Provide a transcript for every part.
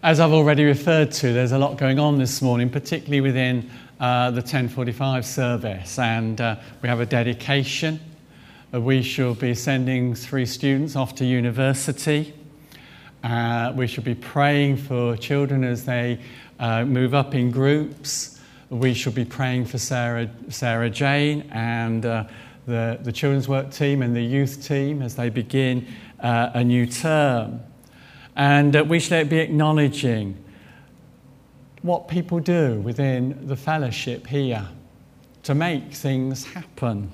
As I've already referred to, there's a lot going on this morning, particularly within uh, the 1045 service, and uh, we have a dedication. Uh, we shall be sending three students off to university. Uh, we shall be praying for children as they uh, move up in groups. We shall be praying for Sarah, Sarah Jane and uh, the, the children's work team and the youth team as they begin a new term. And uh, we should be acknowledging what people do within the fellowship here to make things happen.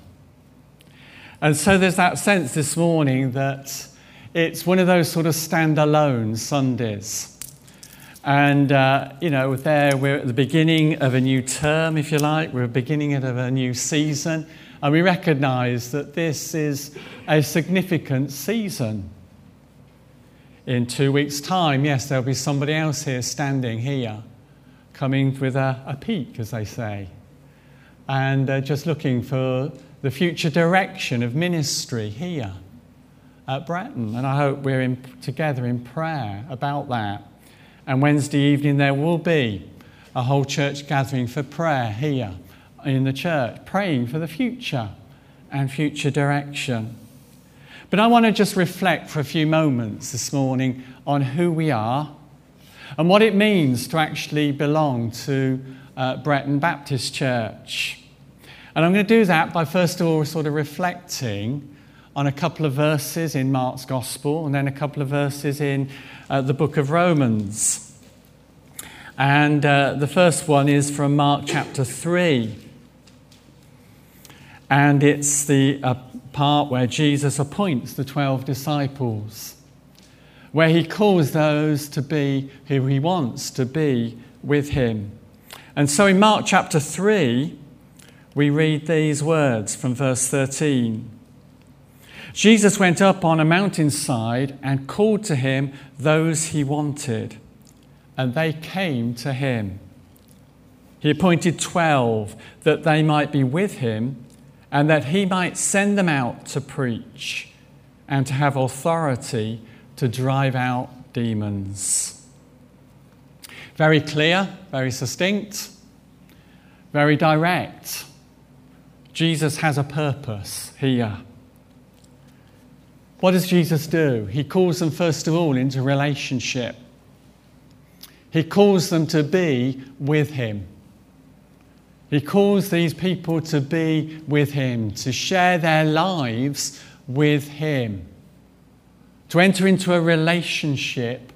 And so there's that sense this morning that it's one of those sort of standalone Sundays. And, uh, you know, there we're at the beginning of a new term, if you like, we're beginning of a new season. And we recognize that this is a significant season in two weeks' time, yes, there'll be somebody else here standing here, coming with a, a peak, as they say, and uh, just looking for the future direction of ministry here at Bretton. And I hope we're in, together in prayer about that. And Wednesday evening, there will be a whole church gathering for prayer here in the church, praying for the future and future direction. But I want to just reflect for a few moments this morning on who we are and what it means to actually belong to uh, Bretton Baptist Church. And I'm going to do that by first of all sort of reflecting on a couple of verses in Mark's Gospel and then a couple of verses in uh, the book of Romans. And uh, the first one is from Mark chapter 3. And it's the uh, part where Jesus appoints the 12 disciples, where he calls those to be who he wants to be with him. And so in Mark chapter 3, we read these words from verse 13. Jesus went up on a mountainside and called to him those he wanted, and they came to him. He appointed 12 that they might be with him and that he might send them out to preach and to have authority to drive out demons. Very clear, very succinct, very direct. Jesus has a purpose here. What does Jesus do? He calls them, first of all, into relationship. He calls them to be with Him. He calls these people to be with Him, to share their lives with Him, to enter into a relationship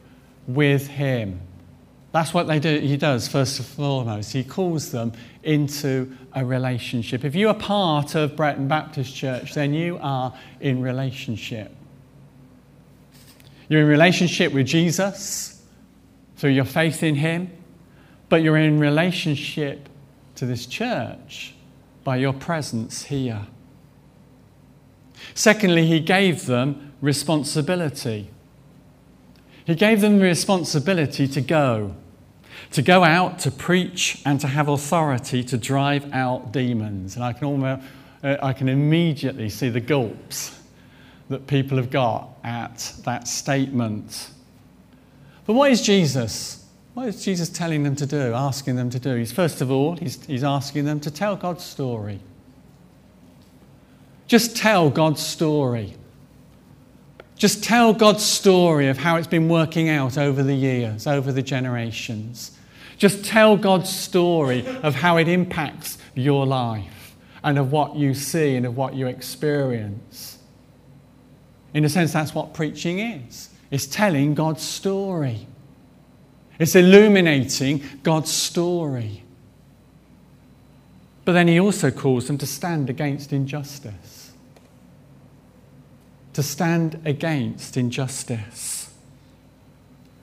with Him. That's what they do, He does, first and foremost. He calls them into a relationship. If you are part of Bretton Baptist Church, then you are in relationship. You're in relationship with Jesus through your faith in Him, but you're in relationship to this church by your presence here. Secondly, he gave them responsibility. He gave them the responsibility to go, to go out to preach and to have authority to drive out demons. And I can, almost, uh, I can immediately see the gulps that people have got at that statement. But what is Jesus? What is Jesus telling them to do, asking them to do? He's first of all, he's, he's asking them to tell God's story. Just tell God's story. Just tell God's story of how it's been working out over the years, over the generations. Just tell God's story of how it impacts your life and of what you see and of what you experience. In a sense, that's what preaching is. It's telling God's story. It's illuminating God's story. But then he also calls them to stand against injustice. To stand against injustice.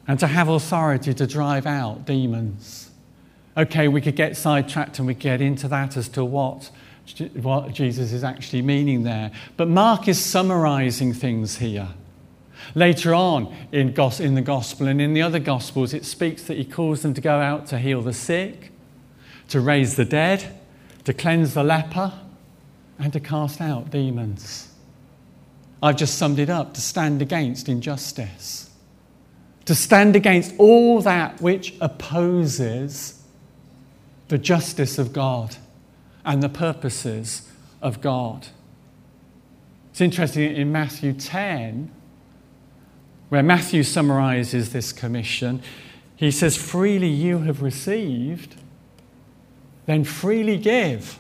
And to have authority to drive out demons. Okay, we could get sidetracked and we get into that as to what, what Jesus is actually meaning there. But Mark is summarizing things here. Later on in, in the Gospel and in the other Gospels, it speaks that he calls them to go out to heal the sick, to raise the dead, to cleanse the leper, and to cast out demons. I've just summed it up to stand against injustice, to stand against all that which opposes the justice of God and the purposes of God. It's interesting in Matthew 10, where Matthew summarizes this commission, he says, Freely you have received, then freely give.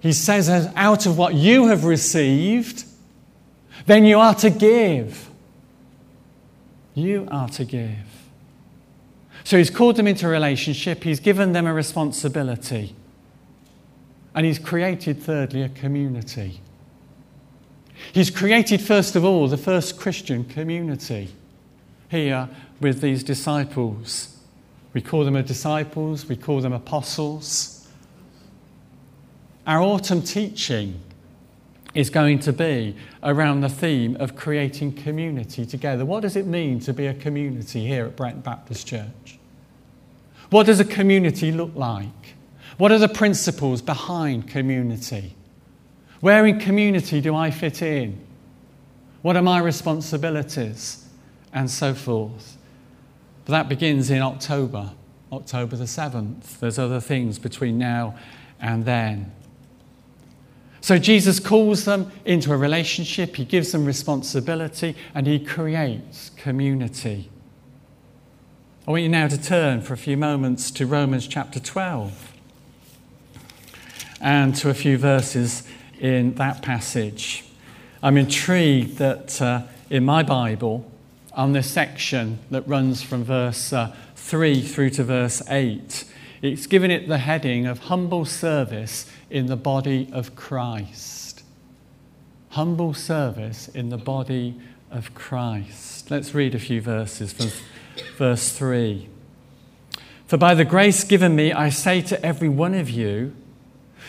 He says, Out of what you have received, then you are to give. You are to give. So he's called them into a relationship, he's given them a responsibility, and he's created, thirdly, a community. He's created, first of all, the first Christian community here with these disciples. We call them disciples, we call them apostles. Our autumn teaching is going to be around the theme of creating community together. What does it mean to be a community here at Bretton Baptist Church? What does a community look like? What are the principles behind community? Where in community do I fit in? What are my responsibilities? And so forth. But that begins in October, October the 7th. There's other things between now and then. So Jesus calls them into a relationship, he gives them responsibility, and he creates community. I want you now to turn for a few moments to Romans chapter 12 and to a few verses in that passage. I'm intrigued that uh, in my Bible, on this section that runs from verse uh, 3 through to verse 8, it's given it the heading of humble service in the body of Christ. Humble service in the body of Christ. Let's read a few verses from verse 3. For by the grace given me, I say to every one of you,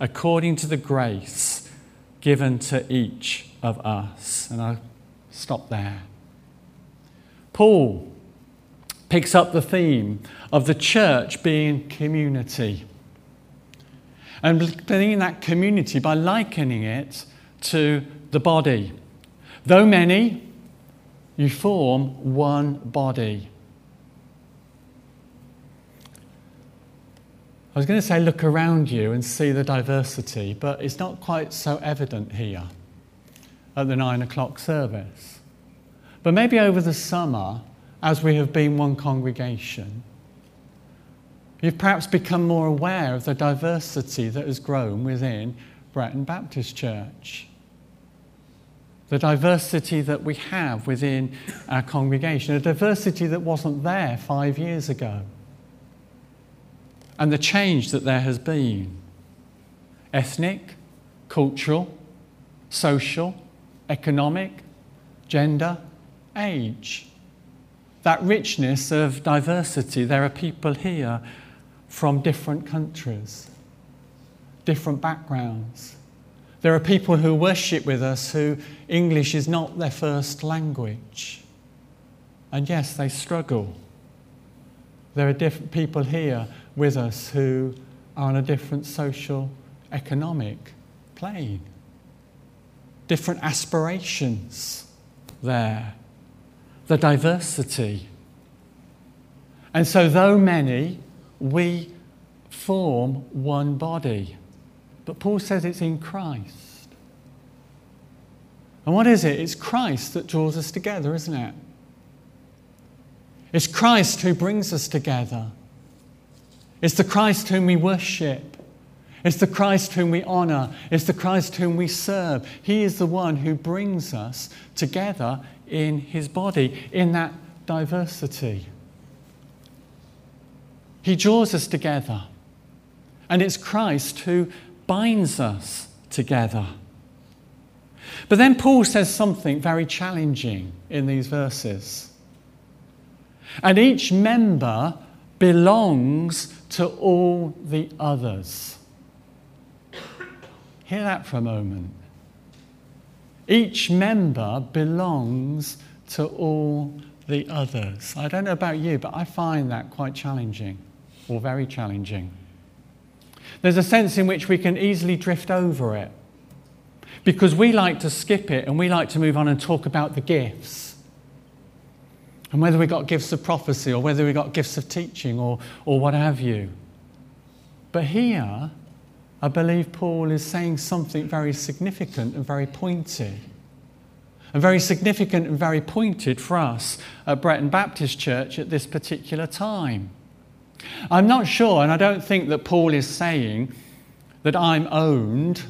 according to the grace given to each of us. And I'll stop there. Paul picks up the theme of the church being community. And being that community by likening it to the body. Though many, you form one body. I was going to say look around you and see the diversity, but it's not quite so evident here at the nine o'clock service. But maybe over the summer, as we have been one congregation, you've perhaps become more aware of the diversity that has grown within Bretton Baptist Church. The diversity that we have within our congregation, a diversity that wasn't there five years ago. And the change that there has been ethnic, cultural, social, economic, gender, age that richness of diversity. There are people here from different countries, different backgrounds. There are people who worship with us who English is not their first language. And yes, they struggle. There are different people here with us who are on a different social, economic plane. Different aspirations there the diversity. And so, though many, we form one body. But Paul says it's in Christ. And what is it? It's Christ that draws us together, isn't it? It's Christ who brings us together. It's the Christ whom we worship. It's the Christ whom we honor. It's the Christ whom we serve. He is the one who brings us together in his body, in that diversity. He draws us together, and it's Christ who binds us together. But then Paul says something very challenging in these verses. And each member belongs to all the others. Hear that for a moment. Each member belongs to all the others. I don't know about you, but I find that quite challenging, or very challenging. There's a sense in which we can easily drift over it because we like to skip it and we like to move on and talk about the gifts. And whether we got gifts of prophecy or whether we got gifts of teaching or, or what have you. But here, I believe Paul is saying something very significant and very pointed. And very significant and very pointed for us at Bretton Baptist Church at this particular time. I'm not sure, and I don't think that Paul is saying that I'm owned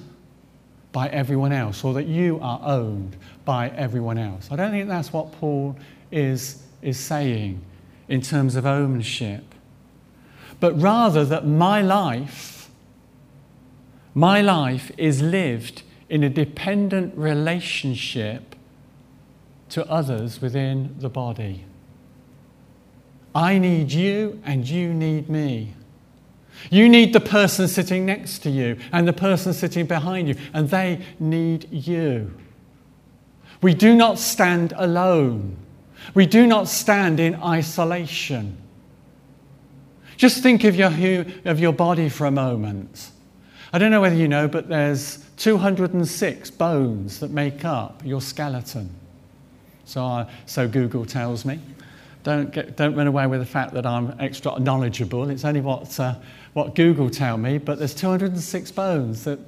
by everyone else or that you are owned by everyone else. I don't think that's what Paul is, is saying in terms of ownership. But rather that my life, my life is lived in a dependent relationship to others within the body. I need you and you need me. You need the person sitting next to you and the person sitting behind you, and they need you. We do not stand alone. We do not stand in isolation. Just think of your, of your body for a moment. I don't know whether you know, but there's 206 bones that make up your skeleton. So, I, so Google tells me. Don't, get, don't run away with the fact that I'm extra knowledgeable. It's only what, uh, what Google tell me, but there's 206 bones that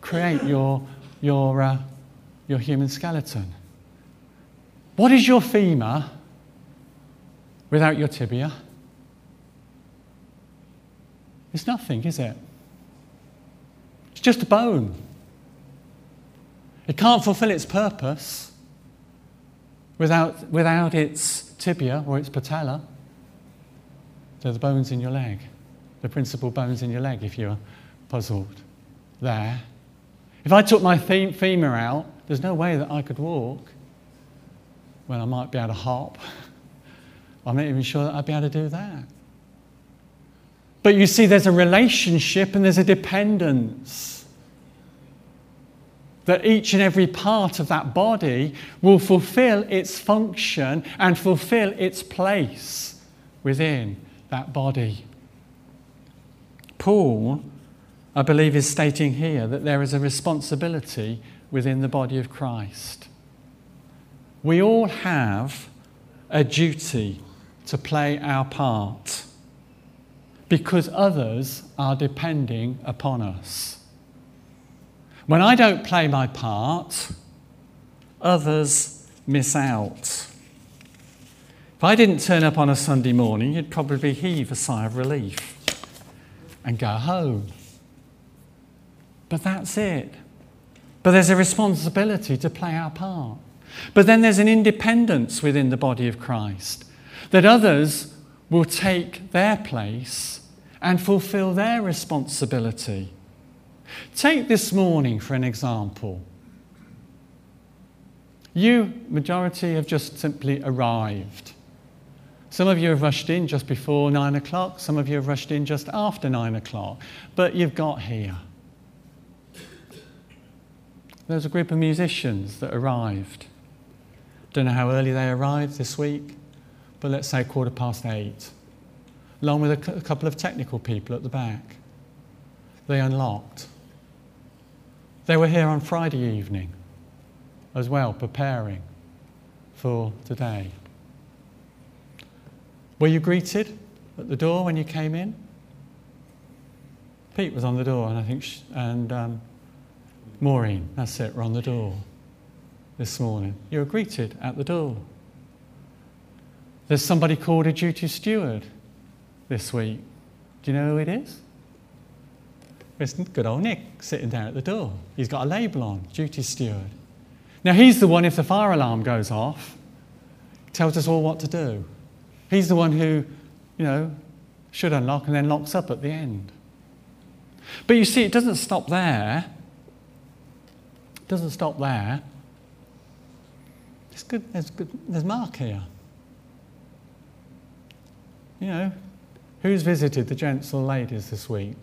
create your, your, uh, your human skeleton. What is your femur without your tibia? It's nothing, is it? It's just a bone. It can't fulfill its purpose without, without its tibia or its patella. They're the bones in your leg, the principal bones in your leg, if you're puzzled. There. If I took my femur out, there's no way that I could walk. Well, I might be able to hop. I'm not even sure that I'd be able to do that. But you see, there's a relationship and there's a dependence that each and every part of that body will fulfill its function and fulfill its place within that body. Paul, I believe, is stating here that there is a responsibility within the body of Christ. We all have a duty to play our part because others are depending upon us. When I don't play my part, others miss out. If I didn't turn up on a Sunday morning, you'd probably heave a sigh of relief and go home. But that's it. But there's a responsibility to play our part. But then there's an independence within the body of Christ that others will take their place and fulfill their responsibility. Take this morning for an example. You, majority, have just simply arrived. Some of you have rushed in just before nine o'clock, some of you have rushed in just after nine o'clock, but you've got here. There's a group of musicians that arrived. Don't know how early they arrived this week, but let's say quarter past eight, along with a couple of technical people at the back. They unlocked. They were here on Friday evening as well, preparing for today. Were you greeted at the door when you came in? Pete was on the door, and I think, and um, Maureen, that's it, were on the door this morning. You're greeted at the door. There's somebody called a duty steward this week. Do you know who it is? It's good old Nick sitting down at the door. He's got a label on, duty steward. Now, he's the one, if the fire alarm goes off, tells us all what to do. He's the one who, you know, should unlock and then locks up at the end. But you see, it doesn't stop there. It doesn't stop there. There's, good, there's, good, there's Mark here. You know, who's visited the gents or ladies this week,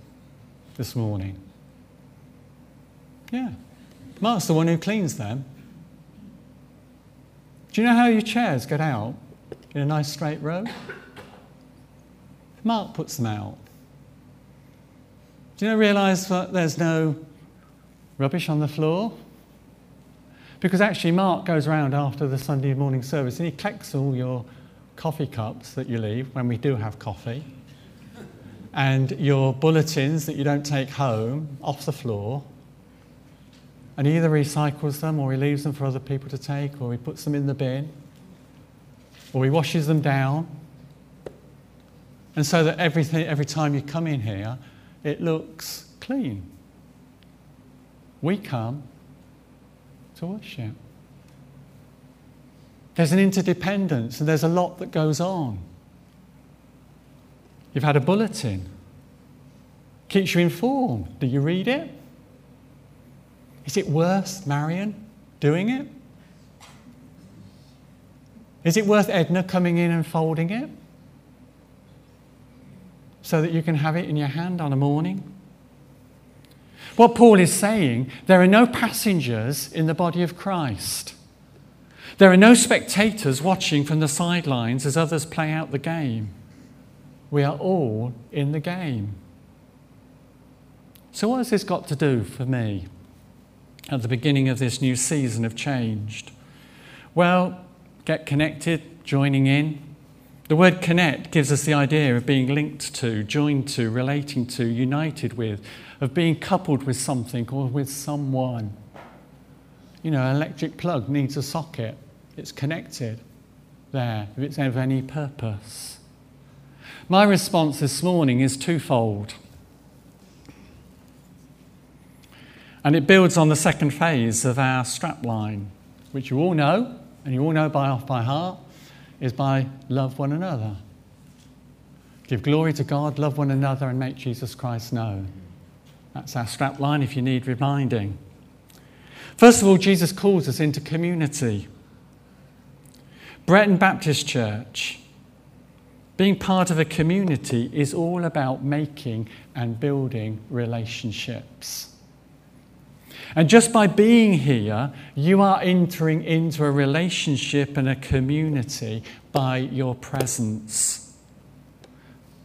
this morning? Yeah. Mark's the one who cleans them. Do you know how your chairs get out in a nice straight row? Mark puts them out. Do you realise that there's no rubbish on the floor? Because actually, Mark goes around after the Sunday morning service and he collects all your coffee cups that you leave when we do have coffee and your bulletins that you don't take home off the floor. And he either recycles them or he leaves them for other people to take or he puts them in the bin or he washes them down. And so that everything, every time you come in here, it looks clean. We come to worship. There's an interdependence and there's a lot that goes on. You've had a bulletin, keeps you informed. Do you read it? Is it worth Marion doing it? Is it worth Edna coming in and folding it? So that you can have it in your hand on a morning? What Paul is saying, there are no passengers in the body of Christ. There are no spectators watching from the sidelines as others play out the game. We are all in the game. So, what has this got to do for me at the beginning of this new season of change? Well, get connected, joining in. The word connect gives us the idea of being linked to, joined to, relating to, united with, of being coupled with something or with someone. You know, an electric plug needs a socket it's connected there if it's of any purpose. My response this morning is twofold. And it builds on the second phase of our strapline, which you all know, and you all know by off by heart, is by love one another. Give glory to God, love one another, and make Jesus Christ known. That's our strapline if you need reminding. First of all, Jesus calls us into community. Bretton Baptist Church, being part of a community is all about making and building relationships. And just by being here, you are entering into a relationship and a community by your presence.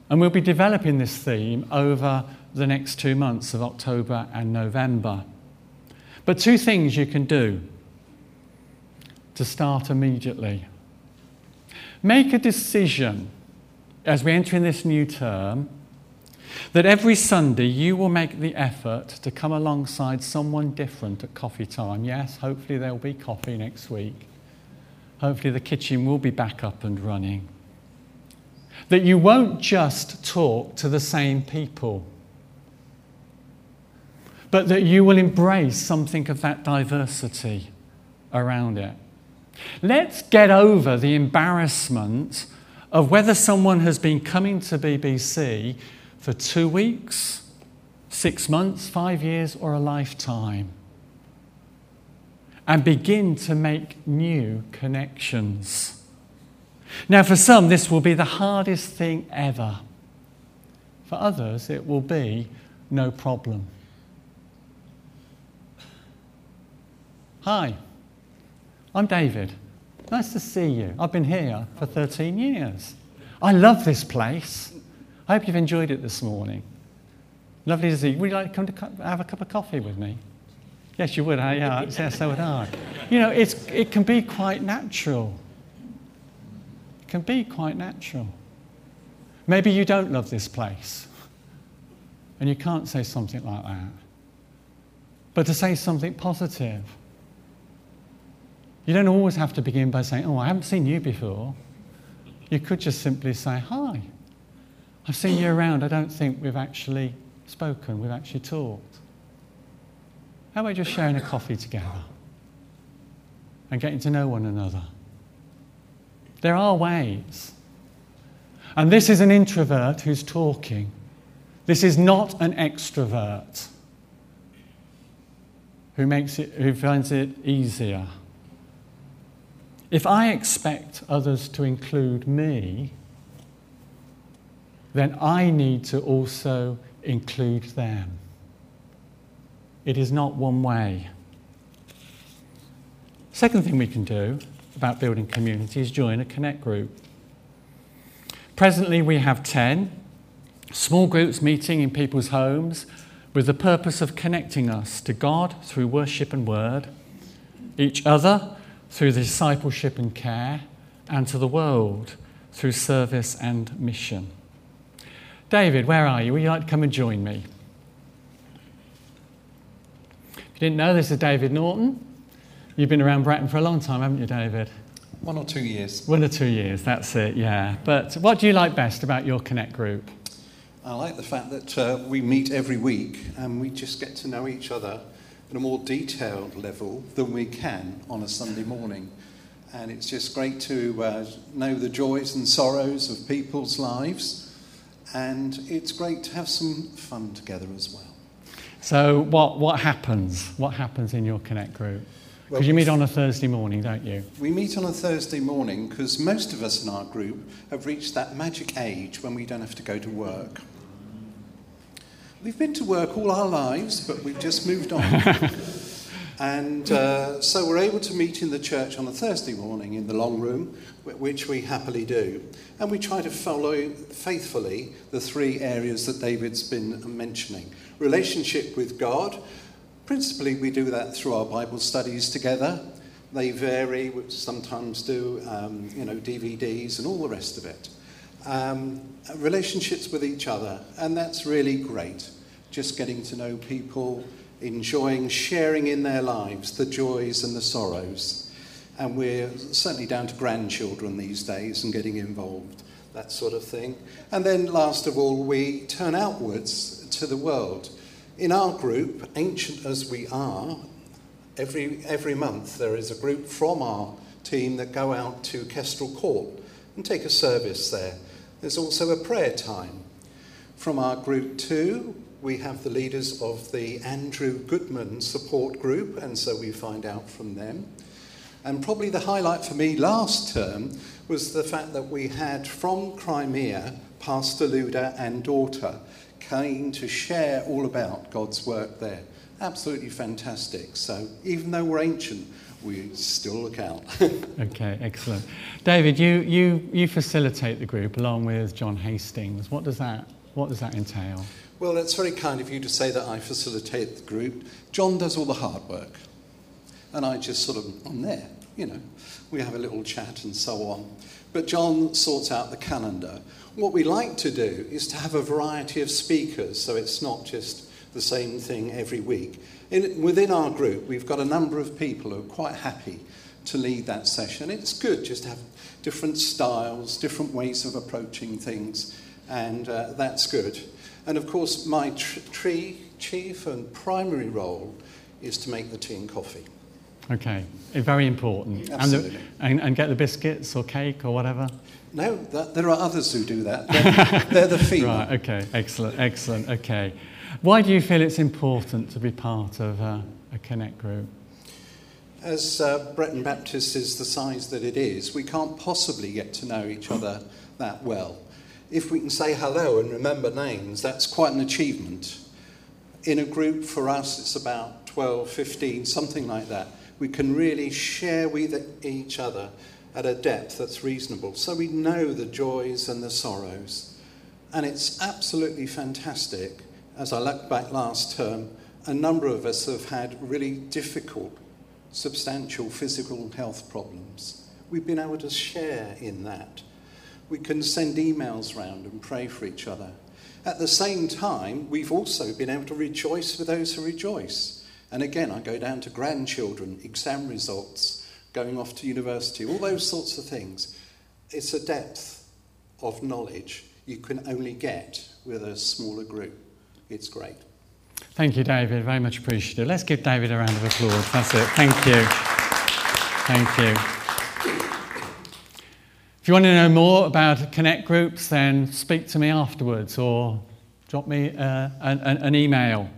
And we'll be developing this theme over the next two months of October and November. But two things you can do to start immediately. Make a decision as we enter in this new term that every Sunday you will make the effort to come alongside someone different at coffee time. Yes, hopefully there'll be coffee next week. Hopefully the kitchen will be back up and running. That you won't just talk to the same people, but that you will embrace something of that diversity around it. Let's get over the embarrassment of whether someone has been coming to BBC for two weeks, six months, five years, or a lifetime. And begin to make new connections. Now, for some, this will be the hardest thing ever. For others, it will be no problem. Hi. I'm David. Nice to see you. I've been here for 13 years. I love this place. I hope you've enjoyed it this morning. Lovely to see you. Would you like to come to have a cup of coffee with me? Yes, you would. Eh? Yeah, yeah so would I. You know, it's, it can be quite natural. It can be quite natural. Maybe you don't love this place and you can't say something like that. But to say something positive, you don't always have to begin by saying, Oh, I haven't seen you before. You could just simply say, Hi, I've seen you around. I don't think we've actually spoken, we've actually talked. How about just sharing a coffee together and getting to know one another? There are ways. And this is an introvert who's talking. This is not an extrovert who, makes it, who finds it easier if I expect others to include me, then I need to also include them. It is not one way. Second thing we can do about building community is join a connect group. Presently, we have 10 small groups meeting in people's homes with the purpose of connecting us to God through worship and word, each other through discipleship and care, and to the world through service and mission. David, where are you? Would you like to come and join me? If you didn't know, this is David Norton. You've been around Bretton for a long time, haven't you, David? One or two years. One or two years, that's it, yeah. But what do you like best about your Connect group? I like the fact that uh, we meet every week and we just get to know each other at a more detailed level than we can on a Sunday morning. And it's just great to uh, know the joys and sorrows of people's lives and it's great to have some fun together as well. So, what, what happens? What happens in your Connect group? Because well, you meet on a Thursday morning, don't you? We meet on a Thursday morning because most of us in our group have reached that magic age when we don't have to go to work. We've been to work all our lives, but we've just moved on. And uh, so we're able to meet in the church on a Thursday morning in the long room, which we happily do. And we try to follow faithfully the three areas that David's been mentioning relationship with God. Principally, we do that through our Bible studies together. They vary, we sometimes do, um, you know, DVDs and all the rest of it. Um, relationships with each other, and that's really great. Just getting to know people, enjoying sharing in their lives the joys and the sorrows. And we're certainly down to grandchildren these days and getting involved, that sort of thing. And then, last of all, we turn outwards to the world. In our group, ancient as we are, every, every month there is a group from our team that go out to Kestrel Court and take a service there. There's also a prayer time. From our group, too, we have the leaders of the Andrew Goodman support group, and so we find out from them. And probably the highlight for me last term was the fact that we had from Crimea Pastor Luda and daughter came to share all about God's work there. Absolutely fantastic. So even though we're ancient, we still look out. okay, excellent. David, you, you, you facilitate the group along with John Hastings. What does that, what does that entail? Well, that's very kind of you to say that I facilitate the group. John does all the hard work, and I just sort of, I'm there, you know. We have a little chat and so on. But John sorts out the calendar. What we like to do is to have a variety of speakers, so it's not just the same thing every week. In, within our group, we've got a number of people who are quite happy to lead that session. It's good just to have different styles, different ways of approaching things, and uh, that's good. And of course, my tr- tree chief and primary role is to make the tea and coffee. Okay, very important. Absolutely. And, the, and, and, get the biscuits or cake or whatever? No, that, there are others who do that. They're, they're the feet. Right, okay, excellent, excellent, okay. Why do you feel it's important to be part of a, a Connect group? As uh, Bretton Baptist is the size that it is, we can't possibly get to know each other that well if we can say hello and remember names, that's quite an achievement. In a group for us, it's about 12, 15, something like that. We can really share with each other at a depth that's reasonable. So we know the joys and the sorrows. And it's absolutely fantastic. As I look back last term, a number of us have had really difficult, substantial physical health problems. We've been able to share in that we can send emails round and pray for each other. At the same time, we've also been able to rejoice with those who rejoice. And again, I go down to grandchildren, exam results, going off to university, all those sorts of things. It's a depth of knowledge you can only get with a smaller group. It's great. Thank you, David. Very much appreciated. Let's give David a round of applause. That's it. Thank you. Thank you. If you want to know more about Connect groups, then speak to me afterwards or drop me uh, an, an, email.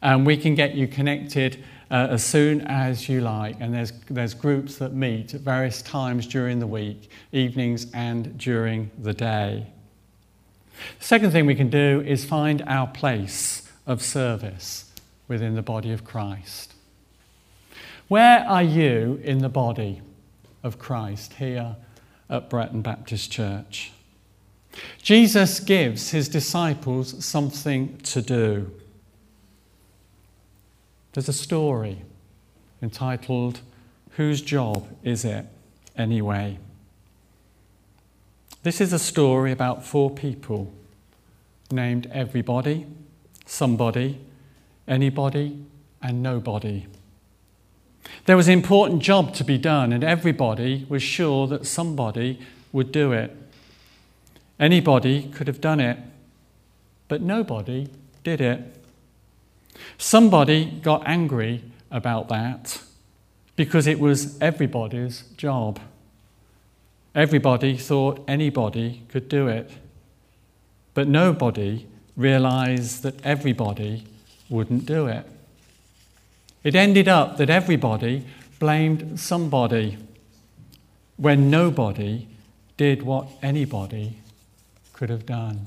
And we can get you connected uh, as soon as you like. And there's, there's groups that meet at various times during the week, evenings and during the day. The second thing we can do is find our place of service within the body of Christ. Where are you in the body of Christ here at Bretton Baptist Church? Jesus gives his disciples something to do. There's a story entitled, Whose Job Is It Anyway? This is a story about four people named Everybody, Somebody, Anybody, and Nobody. There was an important job to be done, and everybody was sure that somebody would do it. Anybody could have done it, but nobody did it. Somebody got angry about that because it was everybody's job. Everybody thought anybody could do it, but nobody realized that everybody wouldn't do it. It ended up that everybody blamed somebody when nobody did what anybody could have done.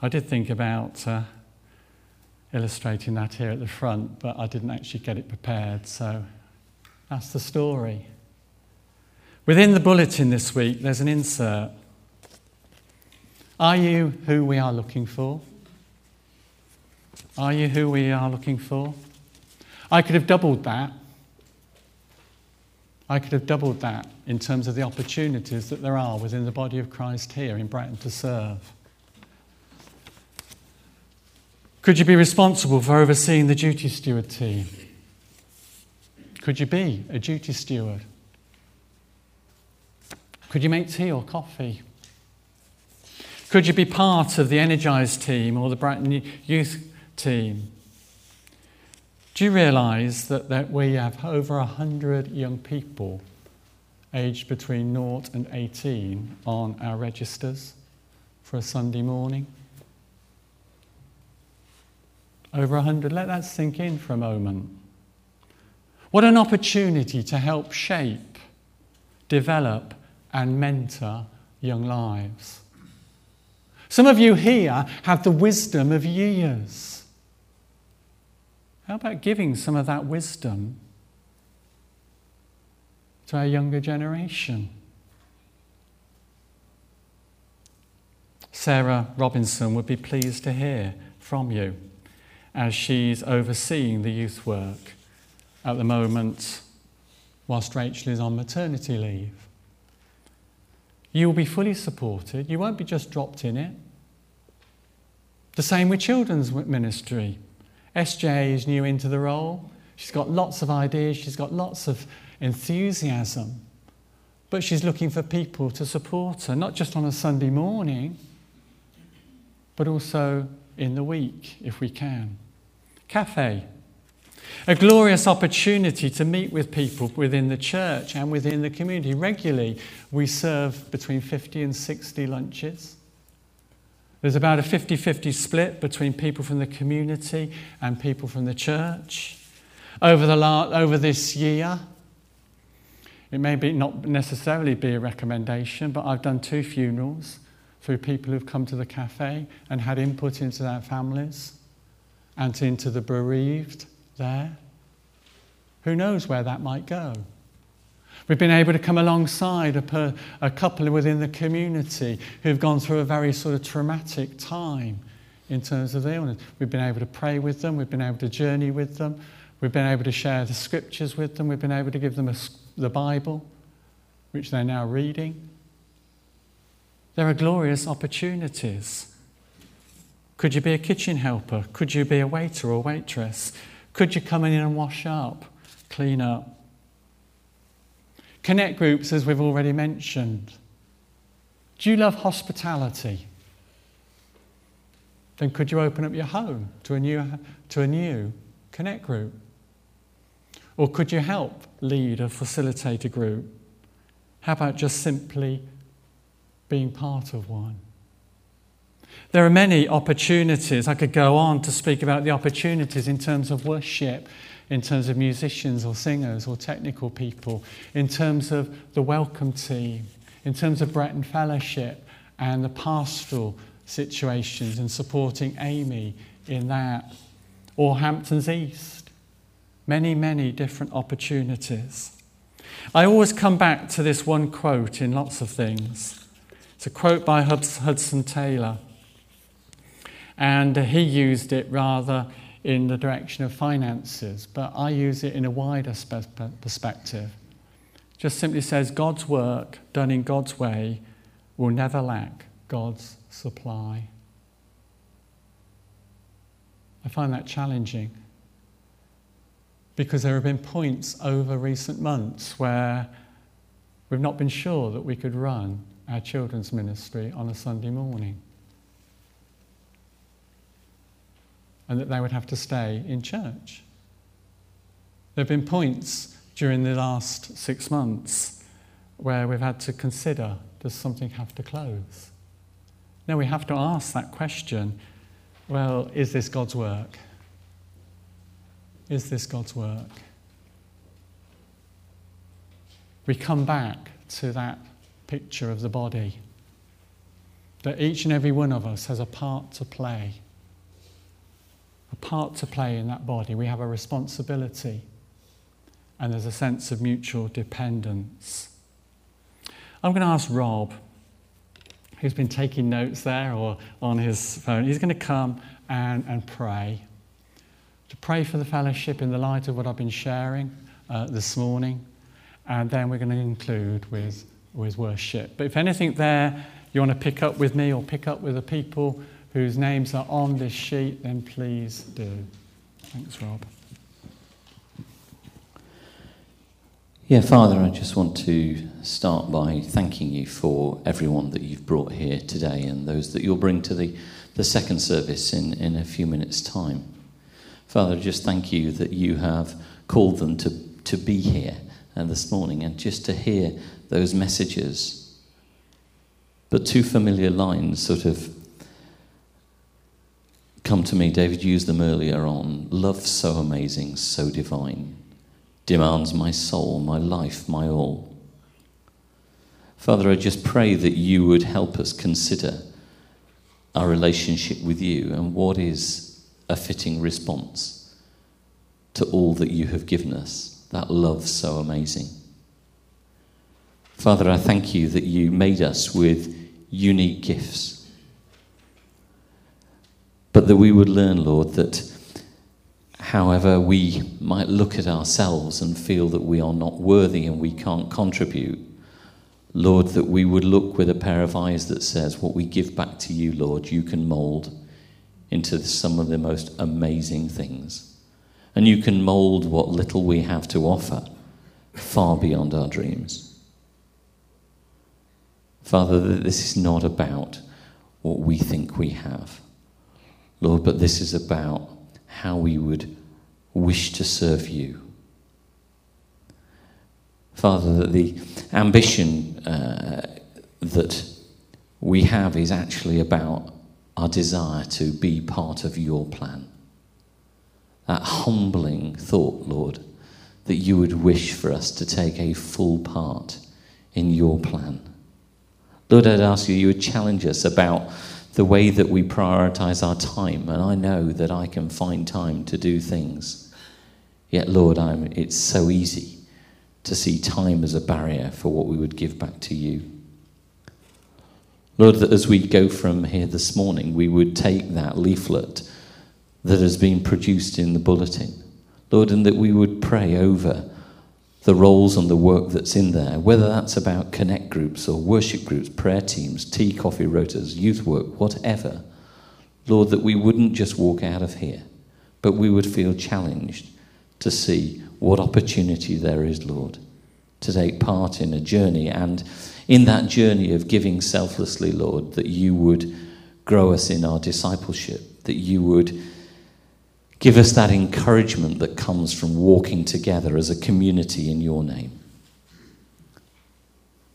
I did think about uh, illustrating that here at the front, but I didn't actually get it prepared, so that's the story. Within the bulletin this week, there's an insert. Are you who we are looking for? Are you who we are looking for? I could have doubled that. I could have doubled that in terms of the opportunities that there are within the body of Christ here in Bretton to serve. Could you be responsible for overseeing the duty steward team? Could you be a duty steward? Could you make tea or coffee? Could you be part of the Energized team or the Bretton Youth team? Do you realise that, that we have over 100 young people aged between 0 and 18 on our registers for a Sunday morning? Over 100. Let that sink in for a moment. What an opportunity to help shape, develop, and mentor young lives. Some of you here have the wisdom of years. How about giving some of that wisdom to our younger generation? Sarah Robinson would be pleased to hear from you as she's overseeing the youth work at the moment whilst Rachel is on maternity leave. You will be fully supported, you won't be just dropped in it. The same with children's ministry. SJ is new into the role. She's got lots of ideas, she's got lots of enthusiasm, but she's looking for people to support her, not just on a Sunday morning, but also in the week if we can. Cafe. A glorious opportunity to meet with people within the church and within the community. Regularly, we serve between 50 and 60 lunches. There's about a 50 50 split between people from the community and people from the church. Over, the la- over this year, it may be not necessarily be a recommendation, but I've done two funerals through people who've come to the cafe and had input into their families and into the bereaved there. Who knows where that might go? We've been able to come alongside a, per, a couple within the community who've gone through a very sort of traumatic time in terms of the illness. We've been able to pray with them, we've been able to journey with them, we've been able to share the scriptures with them, we've been able to give them a, the Bible, which they're now reading. There are glorious opportunities. Could you be a kitchen helper? Could you be a waiter or waitress? Could you come in and wash up, clean up? Connect groups, as we've already mentioned. Do you love hospitality? Then could you open up your home to a new, to a new Connect group? Or could you help lead or facilitate a group? How about just simply being part of one? There are many opportunities. I could go on to speak about the opportunities in terms of worship, in terms of musicians or singers or technical people, in terms of the welcome team, in terms of Bretton Fellowship and the pastoral situations and supporting Amy in that, or Hamptons East. Many, many different opportunities. I always come back to this one quote in lots of things. It's a quote by Hudson Taylor. And he used it rather in the direction of finances, but I use it in a wider perspective. Just simply says God's work done in God's way will never lack God's supply. I find that challenging because there have been points over recent months where we've not been sure that we could run our children's ministry on a Sunday morning. And that they would have to stay in church. There have been points during the last six months where we've had to consider does something have to close? Now we have to ask that question well, is this God's work? Is this God's work? We come back to that picture of the body. That each and every one of us has a part to play. A part to play in that body. We have a responsibility. And there's a sense of mutual dependence. I'm going to ask Rob, who's been taking notes there or on his phone, he's going to come and, and pray. To pray for the fellowship in the light of what I've been sharing uh, this morning. And then we're going to conclude with with worship. But if anything there you want to pick up with me or pick up with the people whose names are on this sheet, then please do. Thanks, Rob. Yeah, Father, I just want to start by thanking you for everyone that you've brought here today and those that you'll bring to the, the second service in, in a few minutes' time. Father, just thank you that you have called them to, to be here and this morning and just to hear those messages. But two familiar lines sort of come to me. David used them earlier on. Love so amazing, so divine, demands my soul, my life, my all. Father, I just pray that you would help us consider our relationship with you and what is a fitting response to all that you have given us that love so amazing. Father, I thank you that you made us with unique gifts. But that we would learn, Lord, that however we might look at ourselves and feel that we are not worthy and we can't contribute, Lord, that we would look with a pair of eyes that says, What we give back to you, Lord, you can mold into some of the most amazing things and you can mold what little we have to offer far beyond our dreams. Father, this is not about what we think we have, Lord, but this is about how we would wish to serve you. Father, that the ambition uh, that we have is actually about our desire to be part of your plan that humbling thought, Lord, that you would wish for us to take a full part in your plan. Lord, I'd ask you, you would challenge us about the way that we prioritize our time. And I know that I can find time to do things. Yet, Lord, I'm, it's so easy to see time as a barrier for what we would give back to you. Lord, that as we go from here this morning, we would take that leaflet that has been produced in the bulletin. Lord, and that we would pray over the roles and the work that's in there, whether that's about connect groups or worship groups, prayer teams, tea, coffee rotas, youth work, whatever. Lord, that we wouldn't just walk out of here, but we would feel challenged to see what opportunity there is, Lord, to take part in a journey. And in that journey of giving selflessly, Lord, that you would grow us in our discipleship, that you would Give us that encouragement that comes from walking together as a community in your name.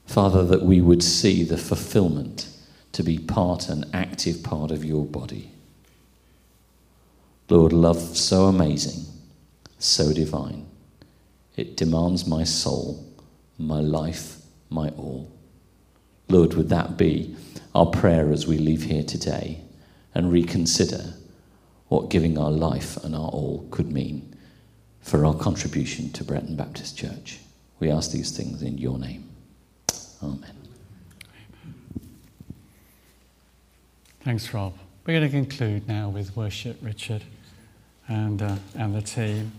Father, that we would see the fulfillment to be part and active part of your body. Lord, love so amazing, so divine. It demands my soul, my life, my all. Lord, would that be our prayer as we leave here today and reconsider what giving our life and our all could mean for our contribution to Bretton Baptist Church. We ask these things in your name. Amen. Thanks, Rob. We're going to conclude now with worship, Richard, and, uh, and the team.